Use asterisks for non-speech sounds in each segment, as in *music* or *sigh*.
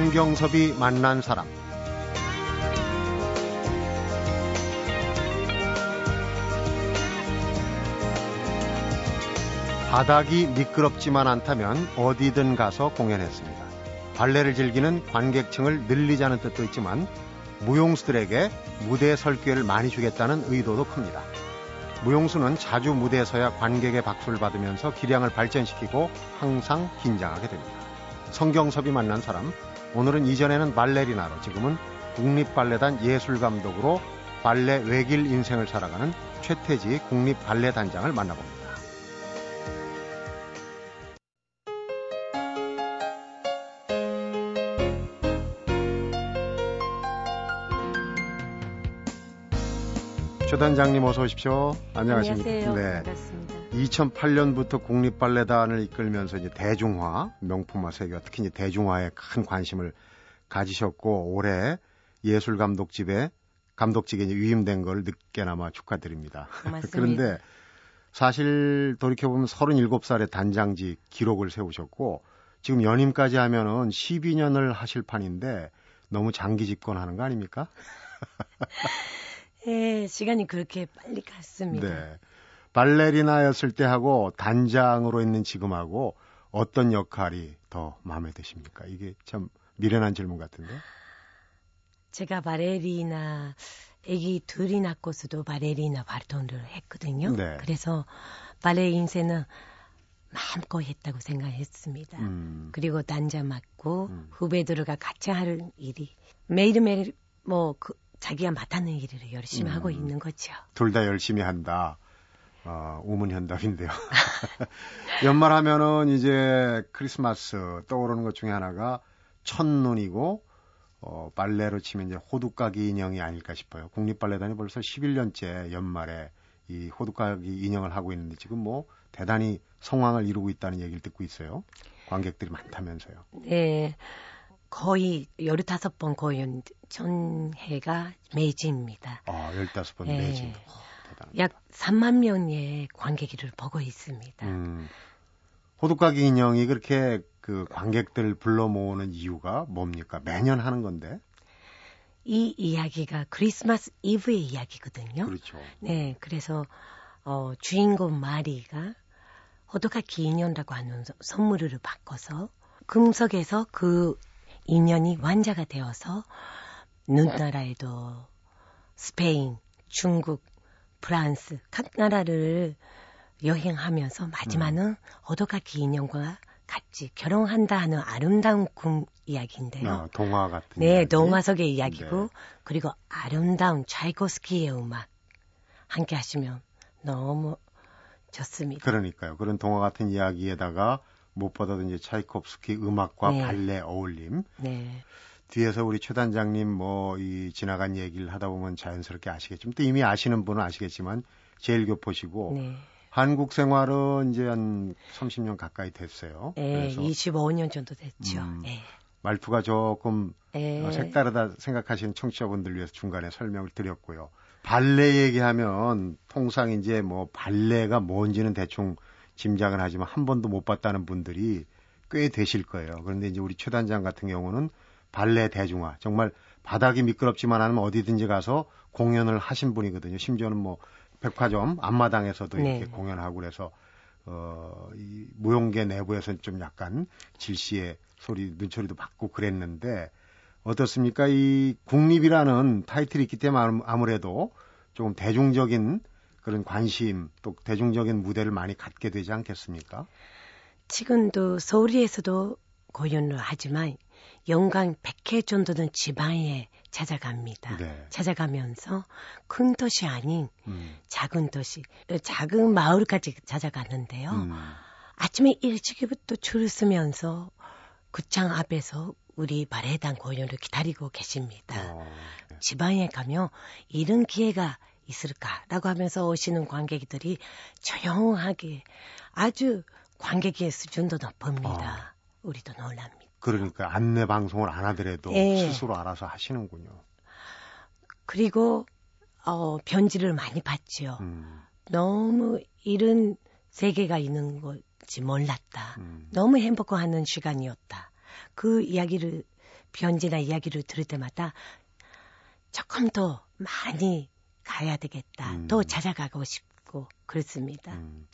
성경섭이 만난 사람 바닥이 미끄럽지만 않다면 어디든 가서 공연했습니다. 발레를 즐기는 관객층을 늘리자는 뜻도 있지만 무용수들에게 무대에 설 기회를 많이 주겠다는 의도도 큽니다. 무용수는 자주 무대에 서야 관객의 박수를 받으면서 기량을 발전시키고 항상 긴장하게 됩니다. 성경섭이 만난 사람, 오늘은 이전에는 발레리나로 지금은 국립발레단 예술감독으로 발레 외길 인생을 살아가는 최태지 국립발레단장을 만나봅니다. 최 단장님 어서 오십시오. 안녕하십니까. 안녕하세요. 네. 반갑습니다. 2008년부터 국립발레단을 이끌면서 이제 대중화, 명품화 세계화, 특히 이제 대중화에 큰 관심을 가지셨고 올해 예술 감독집에 감독직에 이제 위임된 걸 늦게나마 축하드립니다. *laughs* 그런데 사실 돌이켜보면 37살의 단장직 기록을 세우셨고 지금 연임까지 하면은 12년을 하실 판인데 너무 장기 집권하는 거 아닙니까? *laughs* *laughs* 예, 시간이 그렇게 빨리 갔습니다. 네. 발레리나였을 때 하고 단장으로 있는 지금하고 어떤 역할이 더 마음에 드십니까? 이게 참 미련한 질문 같은데. 제가 발레리나 아기 둘이 낳고서도 발레리나 활동을 했거든요. 네. 그래서 발레 인생은 마음껏 했다고 생각했습니다. 음. 그리고 단장 맡고 음. 후배들과 같이 하는 일이 매일매일 뭐 그 자기가 맡았는 일을 열심히 음, 하고 있는 거죠. 둘 다 열심히 한다. 어, 우문 현답인데요. *laughs* 연말하면은 이제 크리스마스 떠오르는 것 중에 하나가 첫눈이고 어, 발레로 치면 이제 호두까기 인형이 아닐까 싶어요. 국립발레단이 벌써 11년째 연말에 이 호두까기 인형을 하고 있는데 지금 뭐 대단히 성황을 이루고 있다는 얘기를 듣고 있어요. 관객들이 많다면서요. 네. 거의 15번 공연 전해가 매진입니다. 아, 15번 네. 매진. 약 3만 명의 관객을 보고 있습니다. 음, 호두까기 인형이 그렇게 그 관객들을 불러 모으는 이유가 뭡니까? 매년 하는 건데. 이 이야기가 크리스마스 이브의 이야기거든요. 그렇죠. 네, 그래서 어, 주인공 마리가 호두까기 인형이라고 하는 선물을 바꿔서 금속에서 그 인연이 완자가 되어서 눈나라에도 스페인, 중국, 프랑스 각 나라를 여행하면서 마지막은 음. 오도카키 인형과 같이 결혼한다 하는 아름다운 꿈 이야기인데요. 아, 동화 같은 네, 이야기. 동화 속의 이야기고 네. 그리고 아름다운 차이코스키의 음악 함께 하시면 너무 좋습니다. 그러니까요. 그런 동화 같은 이야기에다가 무엇보다도 이제 차이콥스키 음악과 네. 발레 어울림. 네. 뒤에서 우리 최 단장님 뭐 이 지나간 얘기를 하다 보면 자연스럽게 아시겠지만 또 이미 아시는 분은 아시겠지만 제일 교포시고 네. 한국 생활은 이제 한 30년 가까이 됐어요. 네, 그래서 25년 정도 됐죠. 음, 네. 말투가 조금 네. 어, 색다르다 생각하시는 청취자분들 위해서 중간에 설명을 드렸고요. 발레 얘기하면 통상 이제 뭐 발레가 뭔지는 대충 짐작은 하지만 한 번도 못 봤다는 분들이 꽤 되실 거예요. 그런데 이제 우리 최 단장 같은 경우는 발레 대중화 정말 바닥이 미끄럽지만 않으면 어디든지 가서 공연을 하신 분이거든요. 심지어는 뭐 백화점 앞마당에서도 네. 이렇게 공연하고 그래서 어, 이 무용계 내부에서는 좀 약간 질시의 소리, 눈초리도 받고 그랬는데 어떻습니까? 이 국립이라는 타이틀이 있기 때문에 아무래도 조금 대중적인 그런 관심 또 대중적인 무대를 많이 갖게 되지 않겠습니까? 지금도 서울에서도 공연을 하지만 연간 100회 정도는 지방에 찾아갑니다. 네. 찾아가면서 큰 도시 아닌 음. 작은 도시, 작은 마을까지 찾아갔는데요. 음. 아침에 일찍부터 줄을 서면서 구창 앞에서 우리 발레단 공연을 기다리고 계십니다. 어, 네. 지방에 가면 이런 기회가 있을까라고 하면서 오시는 관객들이 조용하게 아주 관객의 수준도 높습니다. 아. 우리도 놀랍니다. 그러니까 안내 방송을 안 하더라도 네. 스스로 알아서 하시는군요. 그리고 어, 편지를 많이 받지요. 음. 너무 이런 세계가 있는 건지 몰랐다. 음. 너무 행복해하는 시간이었다. 그 이야기를 편지나 이야기를 들을 때마다 조금 더 많이 가야 되겠다. 음. 더 찾아가고 싶고 그렇습니다. 음.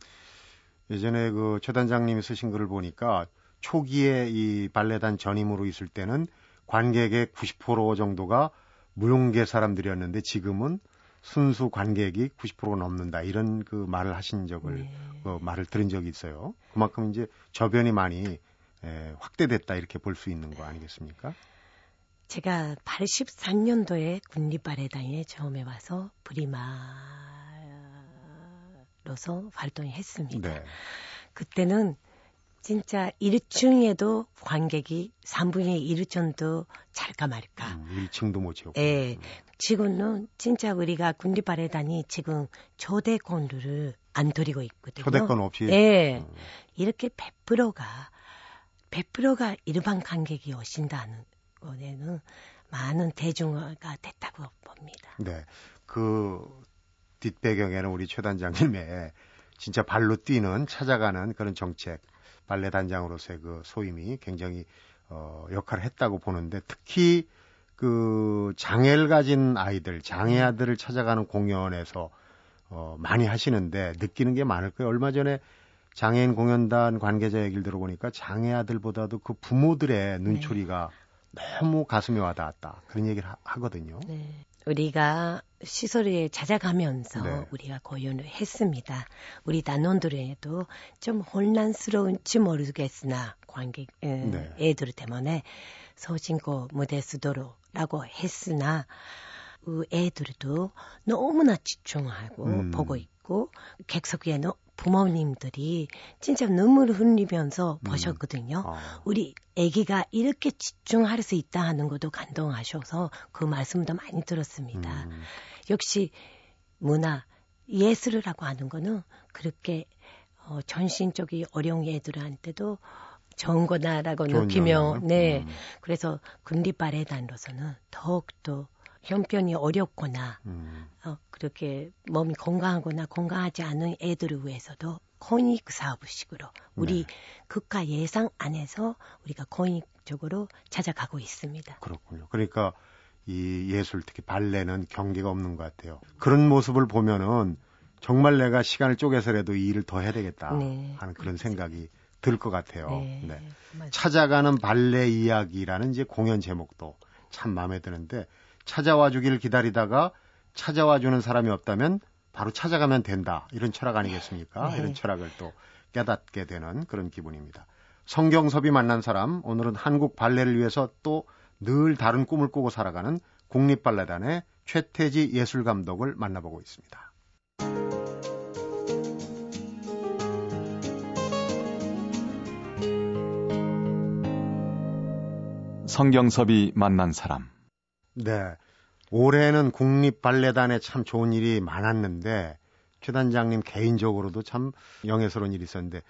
예전에 그 최단장님이 쓰신 글을 보니까 초기에 이 발레단 전임으로 있을 때는 관객의 90% 정도가 무용계 사람들이었는데 지금은 순수 관객이 90%가 넘는다 이런 그 말을 하신 적을 네. 그 말을 들은 적이 있어요. 그만큼 이제 저변이 많이 에, 확대됐다 이렇게 볼 수 있는 거 아니겠습니까? 제가 83년도에 군립발레단에 처음에 와서 브리마로서 활동했습니다. 네. 그때는 진짜 1층에도 관객이 3분의 1 정도 잘까 말까. 음, 1층도 못 채우고. 예. 음. 지금은 진짜 우리가 군립발레단이 지금 초대권을 안 드리고 있거든요. 초대권 없이. 예. 음. 이렇게 100%가 100%가 일반 관객이 오신다는 거에는 많은 대중화가 됐다고 봅니다. 네. 그 뒷배경에는 우리 최 단장님의 진짜 발로 뛰는 찾아가는 그런 정책 발레 단장으로서의 그 소임이 굉장히 어, 역할을 했다고 보는데 특히 그 장애를 가진 아이들, 장애 아들을 찾아가는 공연에서 어, 많이 하시는데 느끼는 게 많을 거예요. 얼마 전에 장애인 공연단 관계자 얘기를 들어보니까 장애 아들보다도 그 부모들의 눈초리가 네. 너무 가슴에 와닿았다. 그런 얘기를 하, 거든요 네. 우리가 시설에 찾아가면서 네. 우리가 고연을 했습니다. 우리 단원들에도 좀 혼란스러운지 모르겠으나 관객 에, 네. 애들 때문에 소신고 무대 쓰도록라고 했으나 그 애들도 너무나 집중하고 음. 보고 있고 객석에는 부모님들이 진짜 눈물을 흘리면서 음. 보셨거든요. 아. 우리 아기가 이렇게 집중할 수 있다 하는 것도 감동하셔서 그 말씀도 많이 들었습니다. 음. 역시 문화, 예술이라고 하는 거는 그렇게 어, 전신적인 어려운 애들한테도 좋은 거다라고 느끼며, 네. 음. 그래서 군립발레단으로서는 더욱더 형편이 어렵거나 음. 어, 그렇게 몸이 건강하거나 건강하지 않은 애들을 위해서도 코닉 사업식으로 우리 네. 국가 예상 안에서 우리가 코닉적으로 찾아가고 있습니다. 그렇군요. 그러니까 이 예술 특히 발레는 경계가 없는 것 같아요. 그런 모습을 보면은 정말 내가 시간을 쪼개서라도 이 일을 더 해야 되겠다 네. 하는 그런 생각이 들 것 같아요. 네. 네. 찾아가는 발레 이야기라는 이제 공연 제목도 참 마음에 드는데 찾아와 주기를 기다리다가 찾아와 주는 사람이 없다면 바로 찾아가면 된다. 이런 철학 아니겠습니까? 네. 이런 철학을 또 깨닫게 되는 그런 기분입니다. 성경섭이 만난 사람, 오늘은 한국 발레를 위해서 또 늘 다른 꿈을 꾸고 살아가는 국립발레단의 최태지 예술감독을 만나보고 있습니다. 성경섭이 만난 사람. 네. 올해는 국립발레단에 참 좋은 일이 많았는데 최 단장님 개인적으로도 참 영예스러운 일이 있었는데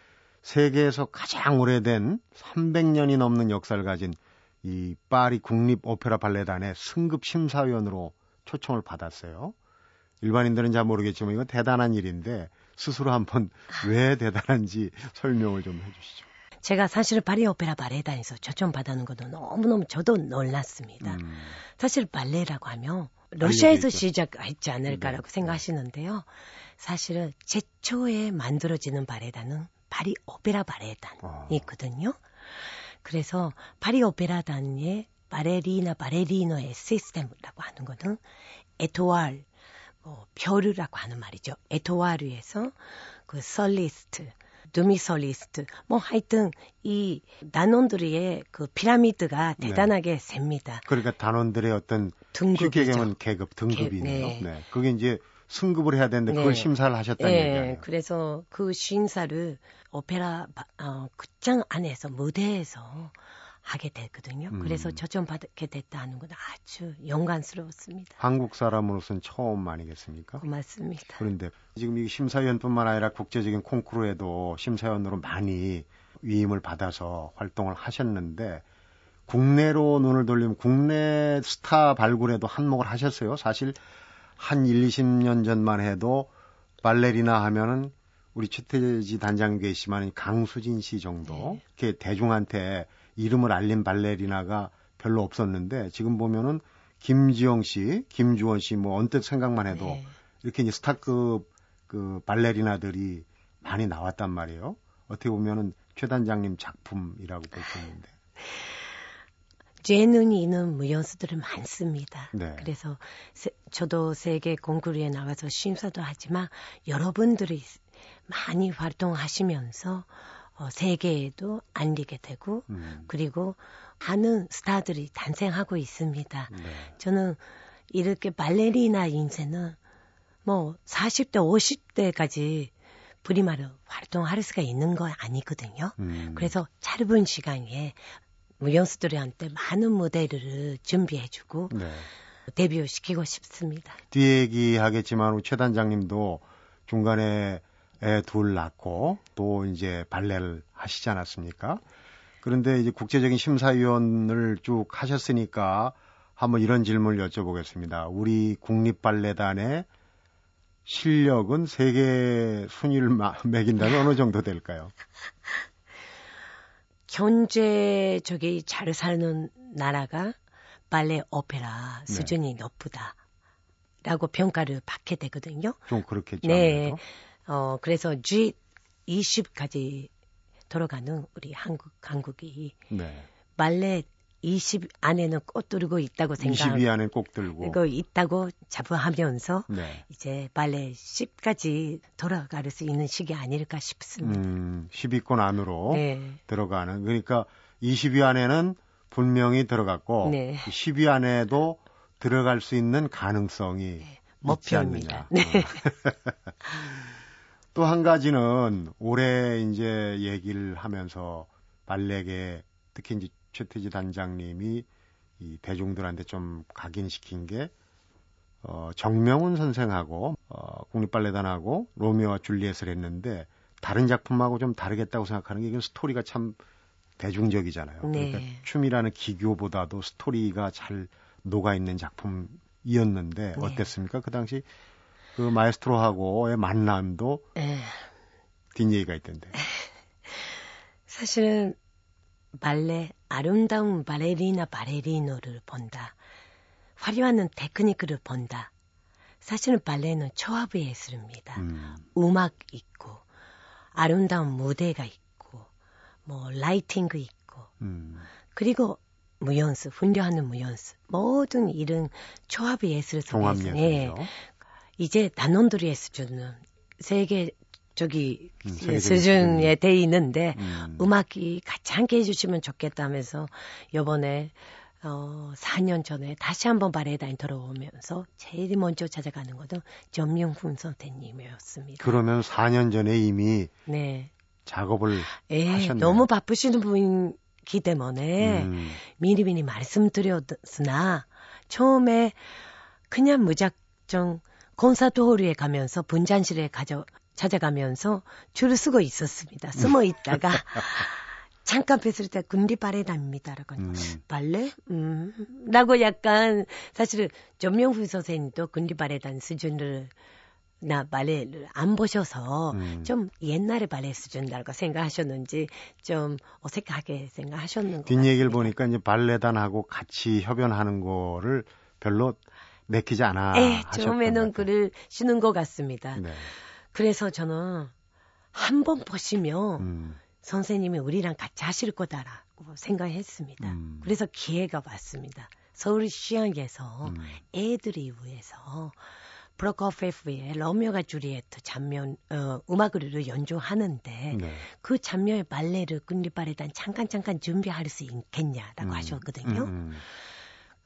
세계에서 가장 오래된 300년이 넘는 역사를 가진 이 파리 국립 오페라 발레단의 승급 심사위원으로 초청을 받았어요. 일반인들은 잘 모르겠지만 이건 대단한 일인데 스스로 한번 왜 대단한지 설명을 좀 해주시죠. 제가 사실 파리 오페라 발레단에서 초청 받는 것도 너무너무 저도 놀랐습니다. 음. 사실 발레라고 하면 러시아에서 시작했지 않을까라고 네. 생각하시는데요. 사실은 최초에 만들어지는 발레단은 파리 오페라 발레단이거든요. 어. 그래서 파리 오페라단의 바레리나 바레리노의 시스템이라고 하는 것은 에토알 어, 별이라고 하는 말이죠. 에토와르에서 그 설리스트 드미솔리스트 뭐 하여튼 이 단원들의 그 피라미드가 네. 대단하게 네. 셉니다. 그러니까 단원들의 어떤 등급이 쉽게 계급 등급이 있네요. 네. 네. 그게 이제 승급을 해야 되는데 그걸 네. 심사를 하셨다는 네. 얘기예요. 그래서 그 심사를 오페라 어, 극장 안에서 무대에서 하게 됐거든요. 음. 그래서 초청받게 됐다는 건 아주 영광스러웠습니다. 한국 사람으로서는 처음 아니겠습니까? 고맙습니다. 그런데 지금 이 심사위원뿐만 아니라 국제적인 콩쿠르에도 심사위원으로 많이 위임을 받아서 활동을 하셨는데 국내로 눈을 돌리면 국내 스타 발굴에도 한몫을 하셨어요. 사실 한 1, 20년 전만 해도 발레리나 하면은 우리 최태지 단장 계시지만 강수진 씨 정도 네. 이렇게 대중한테 이름을 알린 발레리나가 별로 없었는데 지금 보면은 김지영 씨, 김주원 씨 뭐 언뜻 생각만 해도 네. 이렇게 이제 스타급 그 발레리나들이 많이 나왔단 말이에요. 어떻게 보면은 최 단장님 작품이라고 볼 수 있는데. 재능이 있는 무연수들은 많습니다. 네. 그래서 세, 저도 세계 공구리에 나가서 심사도 하지만 여러분들이 많이 활동하시면서 어, 세계에도 알리게 되고 음. 그리고 많은 스타들이 탄생하고 있습니다. 네. 저는 이렇게 발레리나 인생은 뭐 40대, 50대까지 프리마르 활동할 수가 있는 건 아니거든요. 음. 그래서 짧은 시간에 무용수들한테 많은 무대를 준비해주고 네. 데뷔시키고 싶습니다. 뒤 얘기하겠지만 최 단장님도 중간에 애 둘 낳고 또 이제 발레를 하시지 않았습니까? 그런데 이제 국제적인 심사위원을 쭉 하셨으니까 한번 이런 질문을 여쭤보겠습니다. 우리 국립발레단의 실력은 세계 순위를 매긴다면 어느 정도 될까요? *laughs* 현재 저기 잘 사는 나라가 발레 오페라 네. 수준이 네. 높다. 라고 평가를 받게 되거든요. 좀 그렇겠죠. 네. 어, 그래서 G20까지 돌아가는 우리 한국, 한국이 네. 발레 20 안에는 꼭 들고 있다고 생각. 22 안에 꼭 들고. 있다고 자부하면서 네. 이제 발레 10까지 돌아갈 수 있는 시기 아닐까 싶습니다. 음, 10위권 안으로 네. 들어가는. 그러니까 20위 안에는 분명히 들어갔고 네. 10위 안에도 들어갈 수 있는 가능성이 네. 않느냐. 네. *laughs* *laughs* 어. 또한 가지는 올해 이제 얘기를 하면서 발레계 특히 이제 최태지 단장님이 이 대중들한테 좀 각인시킨 게 어, 정명훈 선생하고 어, 국립발레단하고 로미오와 줄리엣을 했는데 다른 작품하고 좀 다르겠다고 생각하는 게 이건 스토리가 참 대중적이잖아요. 네. 그러니까 춤이라는 기교보다도 스토리가 잘 녹아 있는 작품이었는데 네. 어땠습니까? 그 당시 그 마에스트로하고의 만남도 에. 뒷얘기가 있던데. *laughs* 사실은 발레 아름다운 발레리나 발레리노를 본다. 화려한 테크니크를 본다. 사실은 발레는 초합의 예술입니다. 음. 음악 있고 아름다운 무대가 있고 뭐 라이팅도 있고 음. 그리고 무연수, 훈련하는 무연수 모든 이런 초합의 예술 속에서 예, 이제 단원들의 수준은 세계 저기 음, 수준에 돼 있는데 음. 음악이 같이 함께 해주시면 좋겠다면서 요번에 어 4년 전에 다시 한번 발레단에 들어오면서 제일 먼저 찾아가는 것은 전명훈 선생님이었습니다. 그러면 4년 전에 이미 네. 작업을 예, 하셨네요. 너무 바쁘시는 분이기 때문에 음. 미리미리 말씀드렸으나 처음에 그냥 무작정 콘서트홀에 가면서 분장실에 가져 찾아가면서 줄을 서고 있었습니다. 숨어 있다가 *laughs* 잠깐 뵀을 때 군리 발레단입니다라고 음. 발레 음 라고 약간 사실은 전명훈 선생님도 군리 발레단 수준을 나 발레를 안 보셔서 음. 좀 옛날에 발레 수준이라고 생각하셨는지 좀 어색하게 생각하셨는 것 뒷얘기를 보니까 이제 발레단하고 같이 협연하는 거를 별로 내키지 않아. 네, 처음에는 글을 쓰는 것 같습니다. 네. 그래서 저는 한 번 보시면 음. 선생님이 우리랑 같이 하실 거다라고 생각했습니다. 음. 그래서 기회가 왔습니다. 서울 시향에서 음. 애들이 위해서 브로코페프의 로미오가 주리에트 장면 어, 음악을 연주하는데 네. 그 장면의 발레를 끈리발에 단 잠깐 잠깐 준비할 수 있겠냐라고 음. 하셨거든요. 음, 음.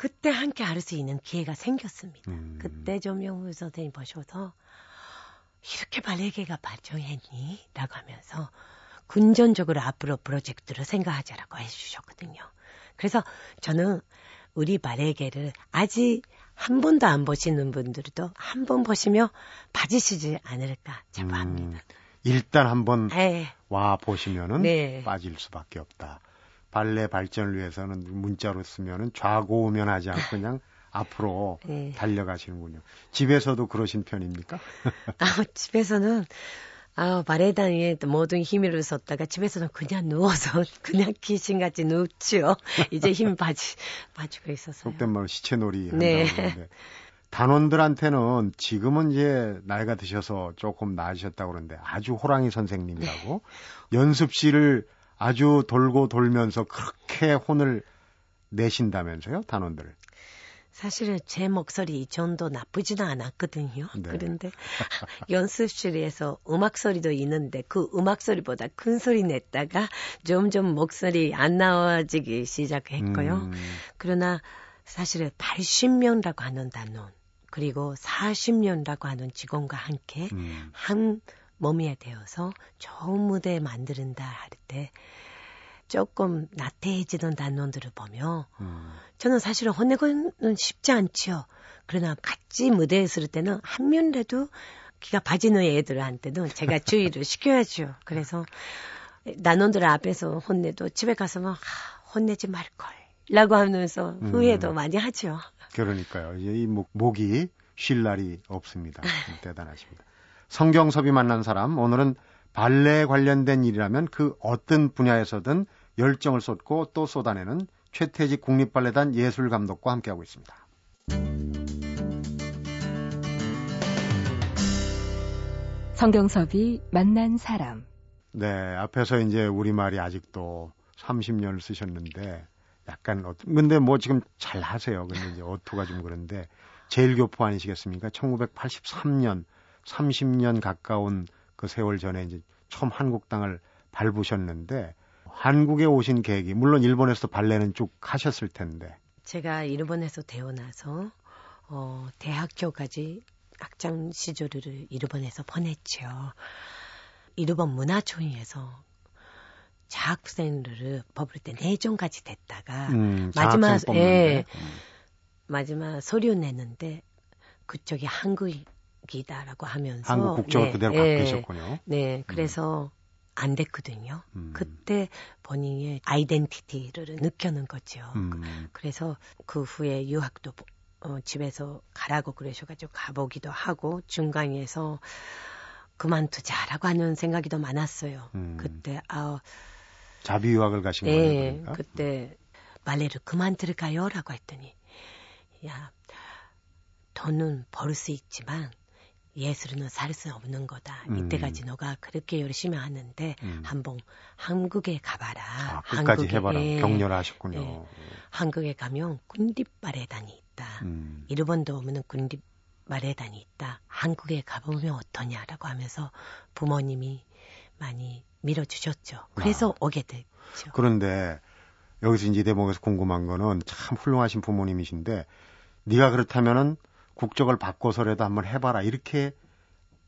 그때 함께 할수 있는 기회가 생겼습니다. 음. 그때 조명우 선생님 보셔서 이렇게 발레계가 발전했니? 라고 하면서 근전적으로 앞으로 프로젝트를 생각하자라고 해주셨거든요. 그래서 저는 우리 발레계를 아직 한 번도 안 보시는 분들도 한 번 보시며 빠지시지 않을까 자부합니다. 음, 일단 한번 네. 와 보시면은 네. 빠질 수밖에 없다. 발레 발전을 위해서는 문자로 쓰면은 좌고우면하지 않고 *laughs* 그냥 앞으로 네. 달려가시는군요. 집에서도 그러신 편입니까? *laughs* 아, 집에서는 아, 발레단에 모든 힘을 썼다가 집에서는 그냥 누워서 *laughs* 그냥 귀신같이 눕죠. 이제 힘 빠지, 빠지고 있어서 속된 말로 시체놀이 한다고 네. 단원들한테는 지금은 이제 나이가 드셔서 조금 나아지셨다고 그러는데 아주 호랑이 선생님이라고 네. 연습실을 아주 돌고 돌면서 그렇게 혼을 내신다면서요, 단원들. 사실은 제 목소리 전도 나쁘지는 않았거든요. 네. 그런데 *laughs* 연습실에서 음악 소리도 있는데 그 음악 소리보다 큰 소리 냈다가 점점 목소리 안 나와지기 시작했고요. 음. 그러나 사실은 80년이라고 하는 단원 그리고 40년이라고 하는 직원과 함께 음. 한 몸이 되어서 좋은 무대 만드는다 할 때 조금 나태해지던 단원들을 보며 음. 저는 사실은 혼내고는 쉽지 않죠. 그러나 같이 무대에 있을 때는 한 면이라도 기가 빠지는 애들한테는 제가 주의를 시켜야죠. 그래서 단원들 앞에서 혼내도 집에 가서는 아, 혼내지 말걸. 라고 하면서 후회도 음. 많이 하죠. 그러니까요. 이 목, 목이 쉴 날이 없습니다. *laughs* 대단하십니다. 성경섭이 만난 사람, 오늘은 발레에 관련된 일이라면 그 어떤 분야에서든 열정을 쏟고 또 쏟아내는 최태직 국립발레단 예술감독과 함께하고 있습니다. 성경섭이 만난 사람. 네, 앞에서 이제 우리말이 아직도 30년을 쓰셨는데 약간 어 근데 뭐 지금 잘 하세요. 근데 이제 어투가 좀 그런데 제일 교포 아니시겠습니까? 1983년 30년 가까운 그 세월 전에 이제 처음 한국 땅을 밟으셨는데 한국에 오신 계기 물론 일본에서도 발레는 쭉 하셨을 텐데 제가 일본에서 태어나서 어 대학교까지 학창 시절을 일본에서 보냈죠. 일본 문화촌에서 자학생들을 뽑을 때 내종까지 됐다가 음, 마지막 예 음. 마지막 서류 내는데 그쪽이 한국이 다라고 하면서 한국 국적을 네, 그대로 예, 바꾸셨군요. 네, 음. 그래서 음. 안 됐거든요. 음. 그때 본인의 아이덴티티를 느껴는 거죠. 음. 그래서 그 후에 유학도 어, 집에서 가라고 그러셔가지고 가보기도 하고 중간에서 그만두자라고 하는 생각이 더 많았어요. 음. 그때 아 자비 유학을 가신 네, 거예요. 그러니까? 그때 발레를 그만둘까요라고 했더니 야 돈은 벌 수 있지만 예술은 살 수 없는 거다. 음. 이때까지 너가 그렇게 열심히 하는데 음. 한번 한국에 가봐라. 아, 끝까지 한국에, 해봐라. 예, 격려하셨군요. 예, 한국에 가면 군립발레단이 있다. 음. 일본도 없는 군립발레단이 있다. 한국에 가보면 어떠냐라고 하면서 부모님이 많이 밀어주셨죠. 그래서 아. 오게 됐죠. 그런데 여기서 이제 대목에서 궁금한 거는 참 훌륭하신 부모님이신데 네가 그렇다면은 국적을 바꿔서라도 한번 해봐라 이렇게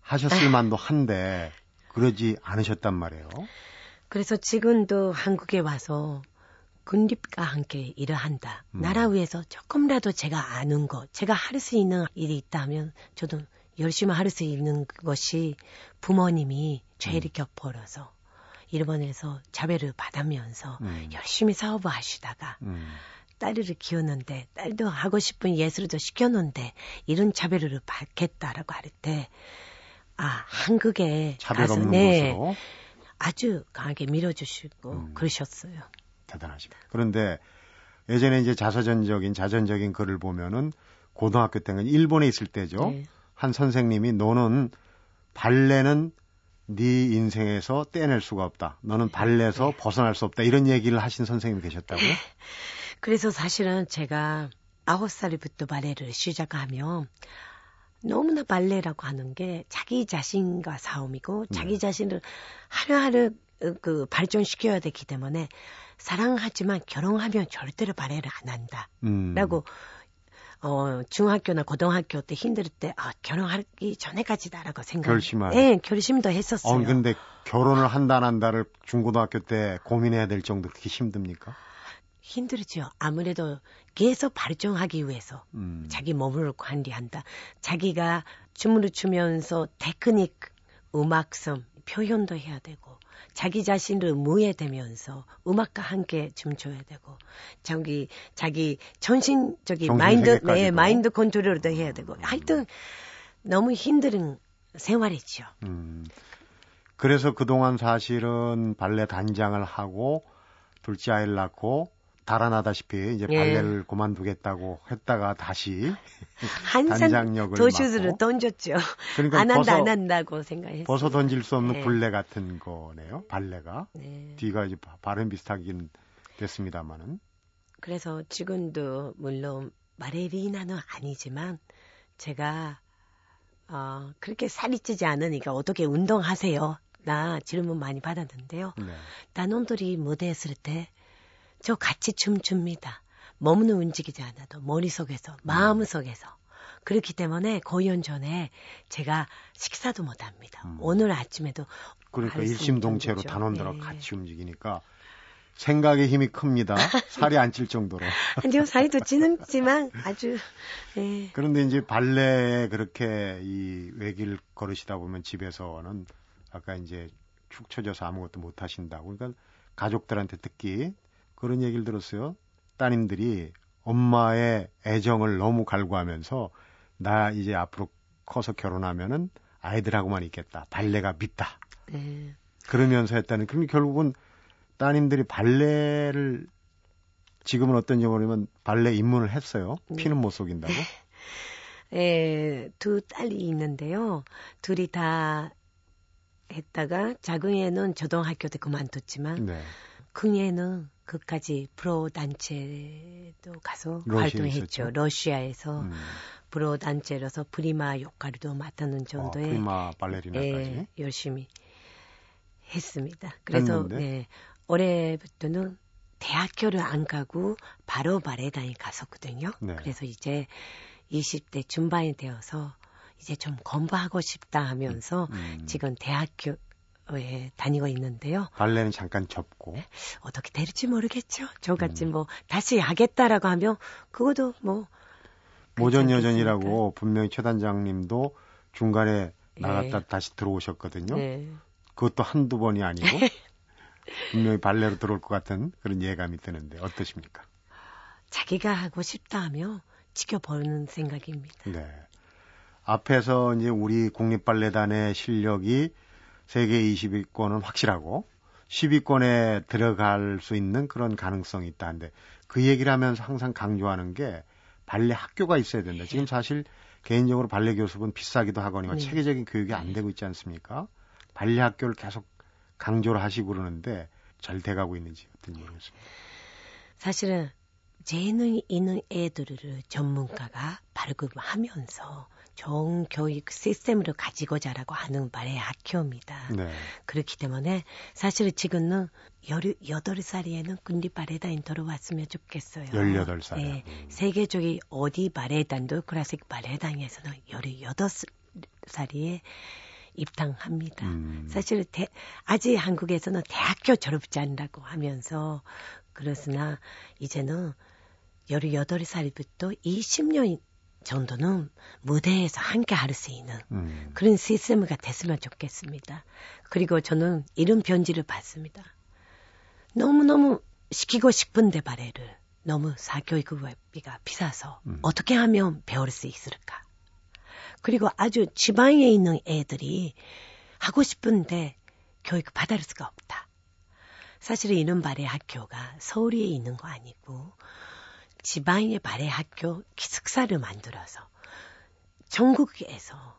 하셨을 만도 한데 그러지 않으셨단 말이에요. 그래서 지금도 한국에 와서 군립과 함께 일을 한다. 음. 나라 위해서 조금이라도 제가 아는 것, 제가 할 수 있는 일이 있다면 저도 열심히 할 수 있는 것이 부모님이 죄를 음. 겹벌어서 일본에서 자배를 받으면서 음. 열심히 사업을 하시다가 음. 딸을 키우는데 딸도 하고 싶은 예술도 시켰는데 이런 차별을 받겠다라고 할 때 아, 한국에 가서 네, 곳으로. 아주 강하게 밀어주시고 음. 그러셨어요. 대단하십니다. 그런데 예전에 이제 자서전적인 자전적인 글을 보면은 고등학교 때는 일본에 있을 때죠. 네. 한 선생님이 너는 발레는 네 인생에서 떼낼 수가 없다. 너는 발레에서 네. 벗어날 수 없다. 이런 얘기를 하신 선생님이 계셨다고요? 그래서 사실은 제가 아홉 살부터 발레를 시작하면 너무나 발레라고 하는 게 자기 자신과 싸움이고 네. 자기 자신을 하루하루 그 발전시켜야 되기 때문에 사랑하지만 결혼하면 절대로 발레를 안 한다. 음. 라고 어, 중학교나 고등학교 때 힘들 때, 아, 결혼하기 전에까지다라고 생각. 결심을. 네, 결심도 했었어요. 어, 근데 결혼을 한다, 안 한다를 중고등학교 때 고민해야 될 정도 그렇게 힘듭니까? 힘들죠. 아무래도 계속 발전하기 위해서 음. 자기 몸을 관리한다. 자기가 춤을 추면서 테크닉, 음악성, 표현도 해야 되고 자기 자신을 무해되면서 음악과 함께 춤춰야 되고 자기 자기 전신적인 마인드 네 마인드 컨트롤도 해야 되고 하여튼 너무 힘든 생활이죠. 음. 그래서 그동안 사실은 발레 단장을 하고 둘째 아이를 낳고 달아나다시피 이제 예. 발레를 그만두겠다고 했다가 다시 *laughs* 단장역을 도슈즈를 던졌죠. 그러니까 안 한다 안 한다고 생각했어요. 벗어 던질 수 없는 네. 굴레 같은 거네요. 발레가 네. 뒤가 이제 발음 비슷하긴 됐습니다만은. 그래서 지금도 물론 마레리나는 아니지만 제가 어, 그렇게 살이 찌지 않으니까 어떻게 운동하세요? 나 질문 많이 받았는데요. 네. 단원들이 무대에 있을 때 저 같이 춤춥니다. 몸은 움직이지 않아도 머릿속에서, 마음속에서. 그렇기 때문에 고연 전에 제가 식사도 못 합니다. 음. 오늘 아침에도 그러니까 일심동체로 단원들하고 네. 같이 움직이니까 생각의 힘이 큽니다. 살이 안 찔 정도로. 아니요, 살이도 찌는지만 아주. 네. 그런데 이제 발레에 그렇게 이 외길 걸으시다 보면 집에서는 아까 이제 축 처져서 아무것도 못 하신다고. 그러니까 가족들한테 듣기 그런 얘기를 들었어요. 따님들이 엄마의 애정을 너무 갈구하면서 나 이제 앞으로 커서 결혼하면은 아이들하고만 있겠다. 발레가 믿다. 네. 그러면서 했다는. 그럼 결국은 따님들이 발레를 지금은 어떤지 모르면 발레 입문을 했어요. 네. 피는 못 속인다고. *laughs* 예, 두 딸이 있는데요. 둘이 다 했다가 작은 애는 초등학교 때 그만뒀지만 네. 큰 애는 그까지 프로 단체도 가서 활동했죠. 있었죠? 러시아에서 음. 프로 단체로서 프리마 역할도 맡았는 정도의 어, 프리마 발레리나까지 예, 열심히 했습니다. 그래서 네, 올해부터는 대학교를 안 가고 바로 발레단에 갔었거든요. 네. 그래서 이제 20대 중반이 되어서 이제 좀 공부하고 싶다 하면서 음. 음. 지금 대학교 에 다니고 있는데요. 발레는 잠깐 접고 네. 어떻게 될지 모르겠죠. 저같이 음. 뭐 다시 하겠다라고 하면 그것도 뭐 모전 여전이라고 분명히 최 단장님도 중간에 나갔다 네. 다시 들어오셨거든요. 네. 그것도 한두 번이 아니고 *laughs* 분명히 발레로 들어올 것 같은 그런 예감이 드는데 어떠십니까? 자기가 하고 싶다 하면 지켜보는 생각입니다. 네. 앞에서 이제 우리 국립발레단의 실력이 세계 20위권은 확실하고 10위권에 들어갈 수 있는 그런 가능성이 있다는데 그 얘기를 하면서 항상 강조하는 게 발레 학교가 있어야 된다. 지금 사실 개인적으로 발레 교습은 비싸기도 하거니와 네. 체계적인 교육이 안 되고 있지 않습니까? 발레 학교를 계속 강조를 하시고 그러는데 잘 돼가고 있는지 어떤지 모르겠습니다. 사실은 재능이 있는 애들을 전문가가 발급하면서 좋은 교육 시스템으로 가지고 자라고 하는 발의 학교입니다. 네. 그렇기 때문에 사실 지금은 18살이에는 군리 바레단이 들어왔으면 좋겠어요. 18살. 네. 음. 세계적인 어디 바레단도 클래식 바레단에서는 18살이에 입당합니다. 음. 사실 대, 아직 한국에서는 대학교 졸업지 않다고 하면서 그렇으나 이제는 18살부터 20년 정도는 무대에서 함께 할 수 있는 음. 그런 시스템가 됐으면 좋겠습니다. 그리고 저는 이런 편지를 받습니다. 너무너무 시키고 싶은데 발레를 너무 사교육비가 비싸서 음. 어떻게 하면 배울 수 있을까? 그리고 아주 지방에 있는 애들이 하고 싶은데 교육 받을 수가 없다. 사실 이런 발레 학교가 서울에 있는 거 아니고 지방의 발레 학교 기숙사를 만들어서 전국에서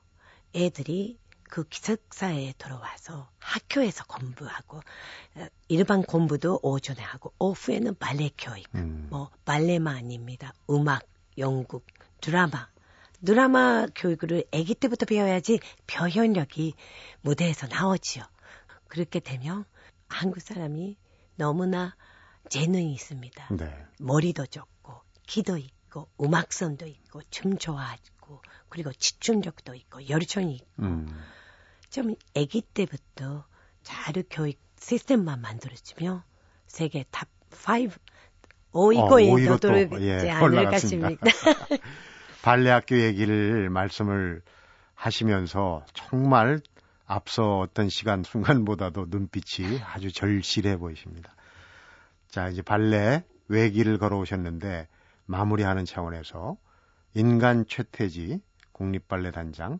애들이 그 기숙사에 들어와서 학교에서 공부하고 일반 공부도 오전에 하고 오후에는 발레 교육, 음. 뭐 발레만 아닙니다. 음악, 연극, 드라마 드라마 교육을 아기 때부터 배워야지 표현력이 무대에서 나오지요. 그렇게 되면 한국 사람이 너무나 재능이 있습니다. 네. 머리도 좋고, 기도 있고, 음악성도 있고, 춤 좋아하고, 그리고 집중력도 있고, 열정이 있고, 음. 좀 아기 때부터 잘 교육 시스템만 만들어주면 세계 top 5, 5위권에 어, 도도록지 예, 않을까 싶습니다. *laughs* 발레학교 얘기를 말씀을 하시면서 정말 앞서 어떤 시간 순간보다도 눈빛이 아주 절실해 보이십니다. 자, 이제 발레 외길을 걸어오셨는데 마무리하는 차원에서 인간 최태지 국립발레단장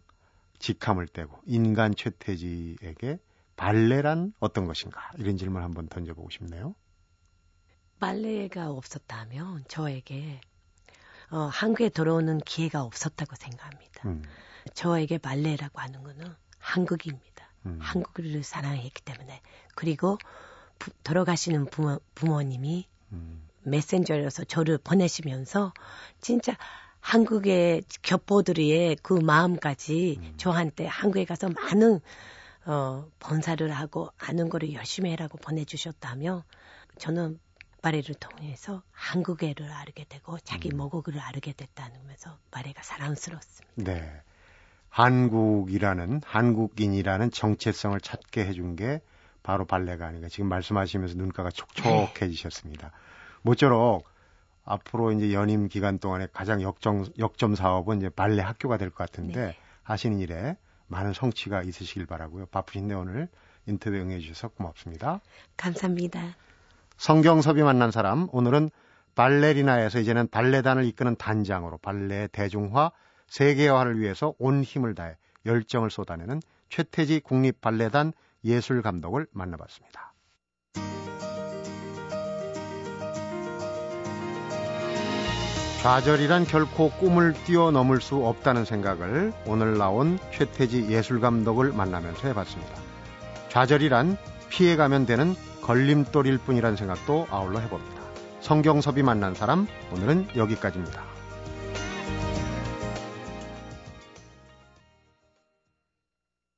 직함을 떼고 인간 최태지에게 발레란 어떤 것인가? 이런 질문 한번 던져보고 싶네요. 발레가 없었다면 저에게 어, 한국에 들어오는 기회가 없었다고 생각합니다. 음. 저에게 발레라고 하는 것은 한국입니다. 음. 한국을 사랑했기 때문에 그리고 부, 돌아가시는 부모, 부모님이 음. 메신저여서 저를 보내시면서 진짜 한국의 겹보들의 그 마음까지 음. 저한테 한국에 가서 많은 어, 본사를 하고 아는 거를 열심히 해라고 보내주셨다며 저는 바레를 통해서 한국애를 알게 되고 자기 음. 모국을 알게 됐다면서 바레가 사랑스럽습니다. 네. 한국이라는 한국인이라는 정체성을 찾게 해준 게 바로 발레가 아닌가. 지금 말씀하시면서 눈가가 촉촉해지셨습니다. 네. 모쪼록 앞으로 이제 연임 기간 동안에 가장 역정, 역점 사업은 이제 발레 학교가 될 것 같은데 네. 하시는 일에 많은 성취가 있으시길 바라고요. 바쁘신데 오늘 인터뷰 응해 주셔서 고맙습니다. 감사합니다. 성경섭이 만난 사람 오늘은 발레리나에서 이제는 발레단을 이끄는 단장으로 발레 대중화 세계화를 위해서 온 힘을 다해 열정을 쏟아내는 최태지 국립발레단 예술 감독을 만나봤습니다. 좌절이란 결코 꿈을 뛰어넘을 수 없다는 생각을 오늘 나온 최태지 예술 감독을 만나면서 해봤습니다. 좌절이란 피해가면 되는 걸림돌일 뿐이라는 생각도 아울러 해봅니다. 성경섭이 만난 사람 오늘은 여기까지입니다.